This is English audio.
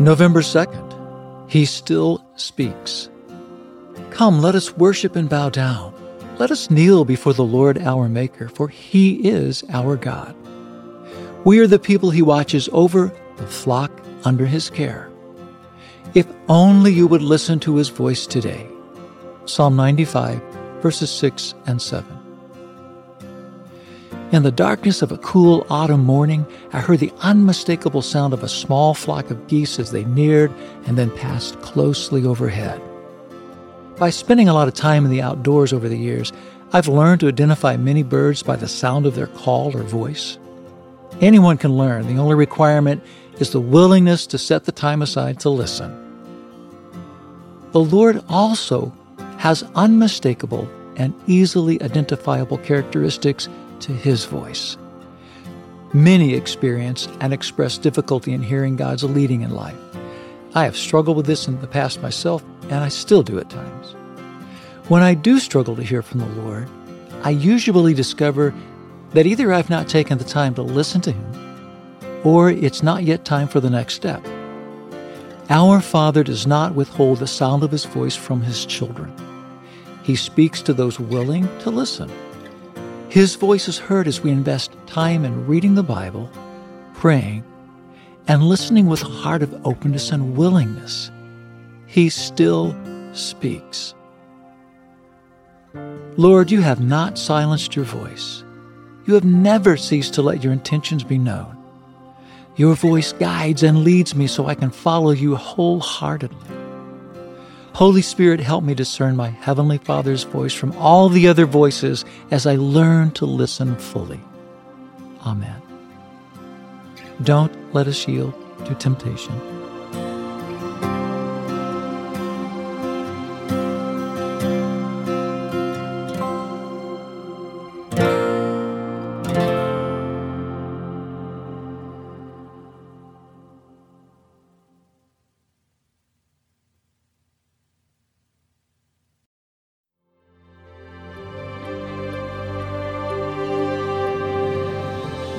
November 2nd, He still speaks. Come, let us worship and bow down. Let us kneel before the Lord our Maker, for He is our God. We are the people He watches over, the flock under His care. If only you would listen to His voice today. Psalm 95, verses 6 and 7. In the darkness of a cool autumn morning, I heard the unmistakable sound of a small flock of geese as they neared and then passed closely overhead. By spending a lot of time in the outdoors over the years, I've learned to identify many birds by the sound of their call or voice. Anyone can learn. The only requirement is the willingness to set the time aside to listen. The Lord also has unmistakable and easily identifiable characteristics to his voice. Many experience and express difficulty in hearing God's leading in life. I have struggled with this in the past myself, and I still do at times. When I do struggle to hear from the Lord, I usually discover that either I've not taken the time to listen to Him, or it's not yet time for the next step. Our Father does not withhold the sound of His voice from His children. He speaks to those willing to listen. His voice is heard as we invest time in reading the Bible, praying, and listening with a heart of openness and willingness. He still speaks. Lord, you have not silenced your voice. You have never ceased to let your intentions be known. Your voice guides and leads me so I can follow you wholeheartedly. Holy Spirit, help me discern my Heavenly Father's voice from all the other voices as I learn to listen fully. Amen. Don't let us yield to temptation.